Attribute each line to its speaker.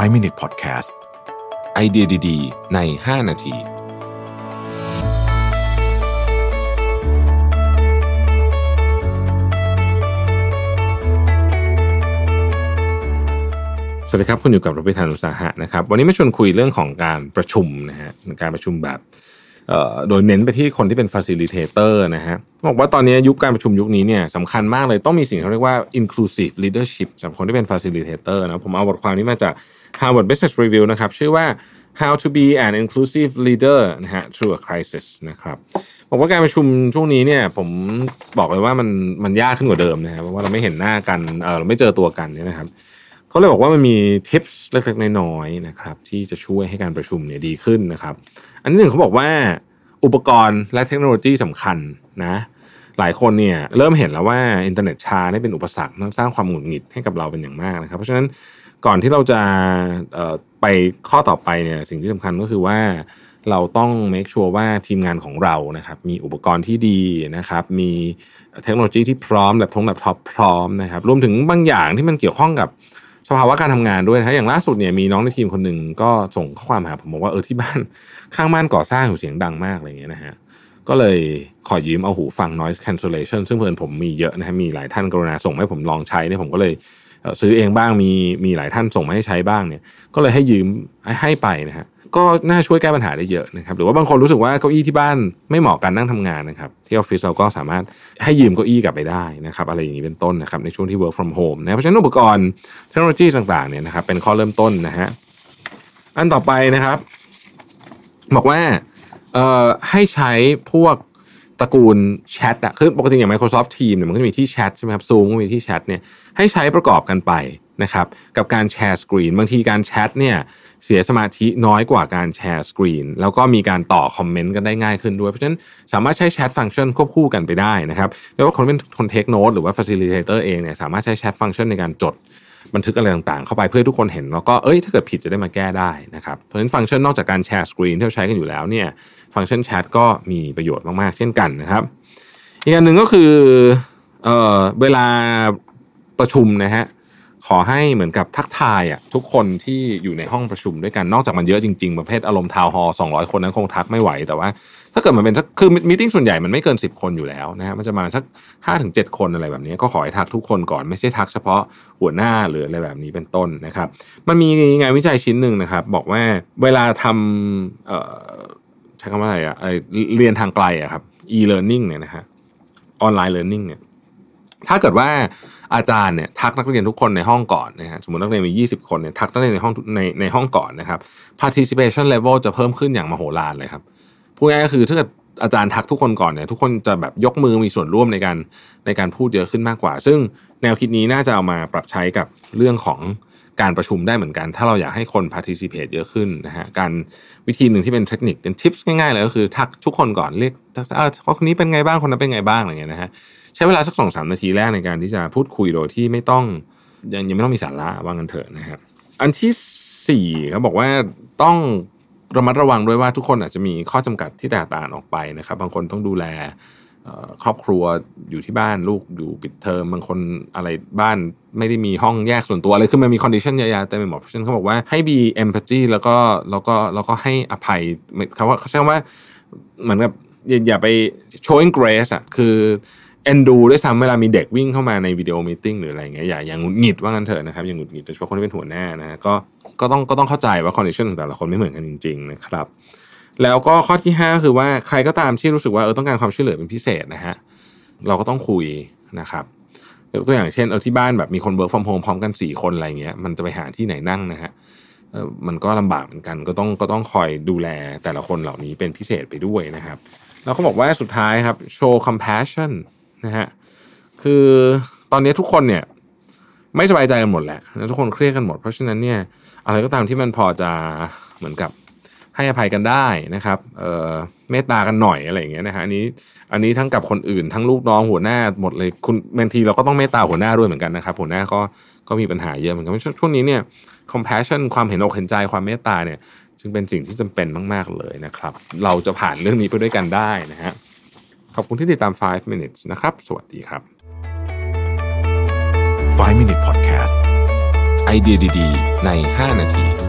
Speaker 1: 5 Minute Podcast
Speaker 2: ไอเดียดีๆ ใน 5 นาที สวัสดีครับ คุณอยู่กับรพิธานอุตสาหะนะครับ วันนี้มาชวนคุยเรื่องของการประชุมนะฮะการประชุมแบบ โดยเน้นไปที่คนที่เป็น facilitator นะฮะบอกว่าตอนนี้ยุคการประชุมยุคนี้เนี่ยสำคัญมากเลยต้องมีสิ่งที่เขาเรียกว่า inclusive leadership สำหรับคนที่เป็น facilitator นะผมเอาบทความนี้มาจาก Harvard Business Review นะครับ ชื่อว่า how to be an inclusive leader นะฮะ through a crisis นะครับบอกว่าการประชุมช่วงนี้เนี่ยผมบอกเลยว่ามันมันยากขึ้นกว่าเดิมนะครับเพราะว่าเราไม่เห็นหน้ากันเออเราไม่เจอตัวกันเนี่ยนะครับ เขาเลยบอกว่ามันมีทิปส์เล็กๆน้อยๆนะครับที่จะช่วยให้การประชุมเนี่ยดีขึ้นนะครับ อันที่หนึ่งเขาบอกว่าอุปกรณ์และเทคโนโลยีสำคัญนะหลายคนเนี่ยเริ่มเห็นแล้วว่าอินเทอร์เน็ตช้าได้เป็นอุปสรรคสร้างความหงุดหงิดให้กับเราเป็นอย่างมากนะครับ เพราะฉะนั้นก่อนที่เราจะไปข้อต่อไปเนี่ยสิ่งที่สำคัญก็คือว่าเราต้อง make sure ว่าทีมงานของเรานะครับมีอุปกรณ์ที่ดีนะครับมีเทคโนโลยีที่พร้อมแล็ปท็อปแล็ปท็อปพร้อมนะครับรวมถึงบางอย่างที่มันเกี่ยวข้องกับ สภาวะการทำงานด้วยนะฮะอย่างล่าสุดเนี่ยมีน้องในทีมคนหนึ่งก็ส่งข้อความหาผมบอกว่าเออที่บ้านข้างบ้านก่อสร้างอยู่เสียงดังมากอะไรเงี้ยนะฮะก็เลยขอยืมเอาหูฟัง noise cancellation ซึ่งเพื่อนผมมีเยอะนะฮะมีหลายท่านกรุณาส่งมาให้ผมลองใช้เนี่ยผมก็เลยซื้อเองบ้างมีมีหลายท่านส่งมาให้ใช้บ้างเนี่ย ก็เลยให้ยืมให้ไปนะฮะ ก็น่าช่วยแก้ปัญหาได้เยอะนะครับหรือว่าบางคนรู้สึกว่าเก้าอี้ที่บ้านไม่เหมาะกันนั่งทำงานนะครับที่ออฟฟิศเราก็สามารถให้ยืมเก้าอี้กลับไปได้นะครับอะไรอย่างนี้เป็นต้นนะครับในช่วงที่ work from home นะเพราะฉะนั้นอุปกรณ์เทคโนโลยีต่างๆเนี่ยนะครับเป็นข้อเริ่มต้นนะฮะอันต่อไปนะครับ บอกว่าเอ่อให้ใช้พวกตระกูลแชทอะคือปกติอย่าง Microsoft Teams เนี่ยมันก็จะมีที่แชทใช่ไหมครับ Zoom ก็มีที่แชทเนี่ยให้ใช้ประกอบกันไป นะครับกับการ share screen บางทีการแชทเนี่ยเสียสมาธิน้อยกว่าการ share screen แล้วก็มีการต่อคอมเมนต์กันได้ง่ายขึ้นด้วย เพราะฉะนั้นสามารถใช้ chat function ควบคู่กันไปได้นะครับไม่ว่าคนเป็นคนเทคโน e หรือว่า facilitator เองเนี่ยสามารถใช้ chat function ในการจดบันทึกอะไรต่างๆ เข้าไปเพื่อทุกคนเห็นแล้วก็เอ้ยถ้าเกิดผิดจะได้มาแก้ได้นะครับเพราะฉะนั้นฟังก์ชันนอกจากการ share screen ที่เราใช้กันอยู่แล้วเนี่ยฟังก์ชันแชทก็มีประโยชน์มากๆ เช่นกันนะครับอีกอันหนึ่งก็คือเอ่อเวลาประชุมนะฮะ ขอให้เหมือนกับทักทายอะทุกคนที่อยู่ในห้องประชุมด้วยกันนอกจากมันเยอะจริงๆ ประเภทอารมณ์ทาวน์ฮอลสองร้อยคนนั้นคงทักไม่ไหวแต่ว่า ถ้าเกิดมันเป็นคือมีติ้งส่วนใหญ่มันไม่เกิน 10 คนอยู่แล้วนะฮะมันจะมาสักห้าถึงเจ็ดคนอะไรแบบนี้ก็ขอให้ทักทุกคนก่อนไม่ใช่ทักเฉพาะหัวหน้าหรืออะไรแบบนี้เป็นต้นนะครับ มันมีงานวิจัยชิ้นหนึ่งนะครับ บอกว่าเวลาทำเอ่อใช้คำว่าอะไรอะเรียนทางไกลอะครับ e-learning เนี่ยนะฮะออนไลน์ learning เนี่ย ถ้าเกิดว่าอาจารย์เนี่ยทักนักเรียนทุกคนในห้องก่อนนะฮะสมมตินักเรียนมี 20 คนเนี่ยทักนักเรียนในห้องในในห้องก่อนนะครับ participation level จะเพิ่มขึ้นอย่างมโหฬารเลยครับพูดง่ายก็คือถ้าเกิดอาจารย์ทักทุกคนก่อนเนี่ยทุกคนจะแบบยกมือมีส่วนร่วมในการในการพูดเยอะขึ้นมากกว่า ซึ่งแนวคิดนี้น่าจะเอามาปรับใช้กับเรื่องของ การประชุมได้เหมือนกัน ถ้าเราอยากให้คน participate เยอะขึ้นนะฮะการวิธีหนึ่งที่เป็นเทคนิคเป็น tips ง่ายๆเลยก็คือทักทุกคนก่อนเรียกเออคนนี้เป็นไงบ้างคนนั้นเป็นไงบ้างอะไรเงี้ยนะฮะใช้เวลาสักสองสามนาทีแรกในการที่จะพูดคุยโดยที่ไม่ต้องยังยังไม่ต้องมีสาระว่างันเถอะนะครับอันที่สี่เขาบอกว่าต้องระมัดระวังด้วยว่าทุกคนอาจจะมีข้อจำกัดที่แตกต่างออกไปนะครับ บางคนต้องดูแล ครอบครัวอยู่ที่บ้านลูกอยู่ปิดเทอมบางคนอะไรบ้านไม่ได้มีห้องแยกส่วนตัวอะไรคือมันมี condition เยอะๆเต็มไปหมดเพราะฉะนั้นเขาบอกว่าให้มี empathy แล้วก็แล้วก็แล้วก็ให้อภัยเขาว่าเขาใช้คำว่าเหมือนกับอย่าไป showing grace อะคือเอ็นดูด้วยซ้ำเวลามีเด็กวิ่งเข้ามาใน video meeting หรืออะไรอย่างเงี้ยอย่าอย่าหงุดหงิดว่างั้นเถอะนะครับอย่างหงุดหงิดโดยเฉพาะคนที่เป็นหัวหน้านะฮะก็ก็ต้องก็ต้องเข้าใจว่า condition ของแต่ละคนไม่เหมือนกันจริง ๆ นะครับ แล้วก็ข้อที่5ก็คือว่าใครก็ตามที่รู้สึกว่าเออต้องการความช่วยเหลือเป็นพิเศษนะฮะเราก็ต้องคุยนะครับยกตัวอย่างเช่นเออที่บ้านแบบมีคน work from home พร้อมกัน 4 คนอะไรเงี้ยมันจะไปหาที่ไหนนั่งนะฮะมันก็ลำบากเหมือนกันก็ต้องก็ต้องคอยดูแลแต่ละคนเหล่านี้เป็นพิเศษไปด้วยนะครับ แล้วเขาบอกว่าสุดท้ายครับ show compassion นะฮะคือตอนนี้ทุกคนเนี่ยไม่สบายใจกันหมดแหละทุกคนเครียดกันหมด เพราะฉะนั้นเนี่ยอะไรก็ตามที่มันพอจะเหมือนกับ ให้อภัยกันได้นะครับเออเมตตากันหน่อยอะไรอย่างเงี้ยนะฮะอันนี้อันนี้ทั้งกับคนอื่น ทั้งลูกน้องหัวหน้าหมดเลยคุณบางทีเราก็ต้องเมตตาหัวหน้าด้วยเหมือนกันนะครับหัวหน้าก็ก็มีปัญหาเยอะเหมือนกันช่วงนี้เนี่ย compassion ความเห็นอกเห็นใจความเมตตาเนี่ย จึงเป็นสิ่งที่จำเป็นมาก ๆ เลยนะครับ เราจะผ่านเรื่องนี้ไปด้วยกันได้นะฮะขอบคุณที่ติดตาม 5 minutes นะครับ สวัสดีครับ
Speaker 1: 5 Minute Podcast
Speaker 2: ไอไอเดียดี ๆ ใน 5 นาที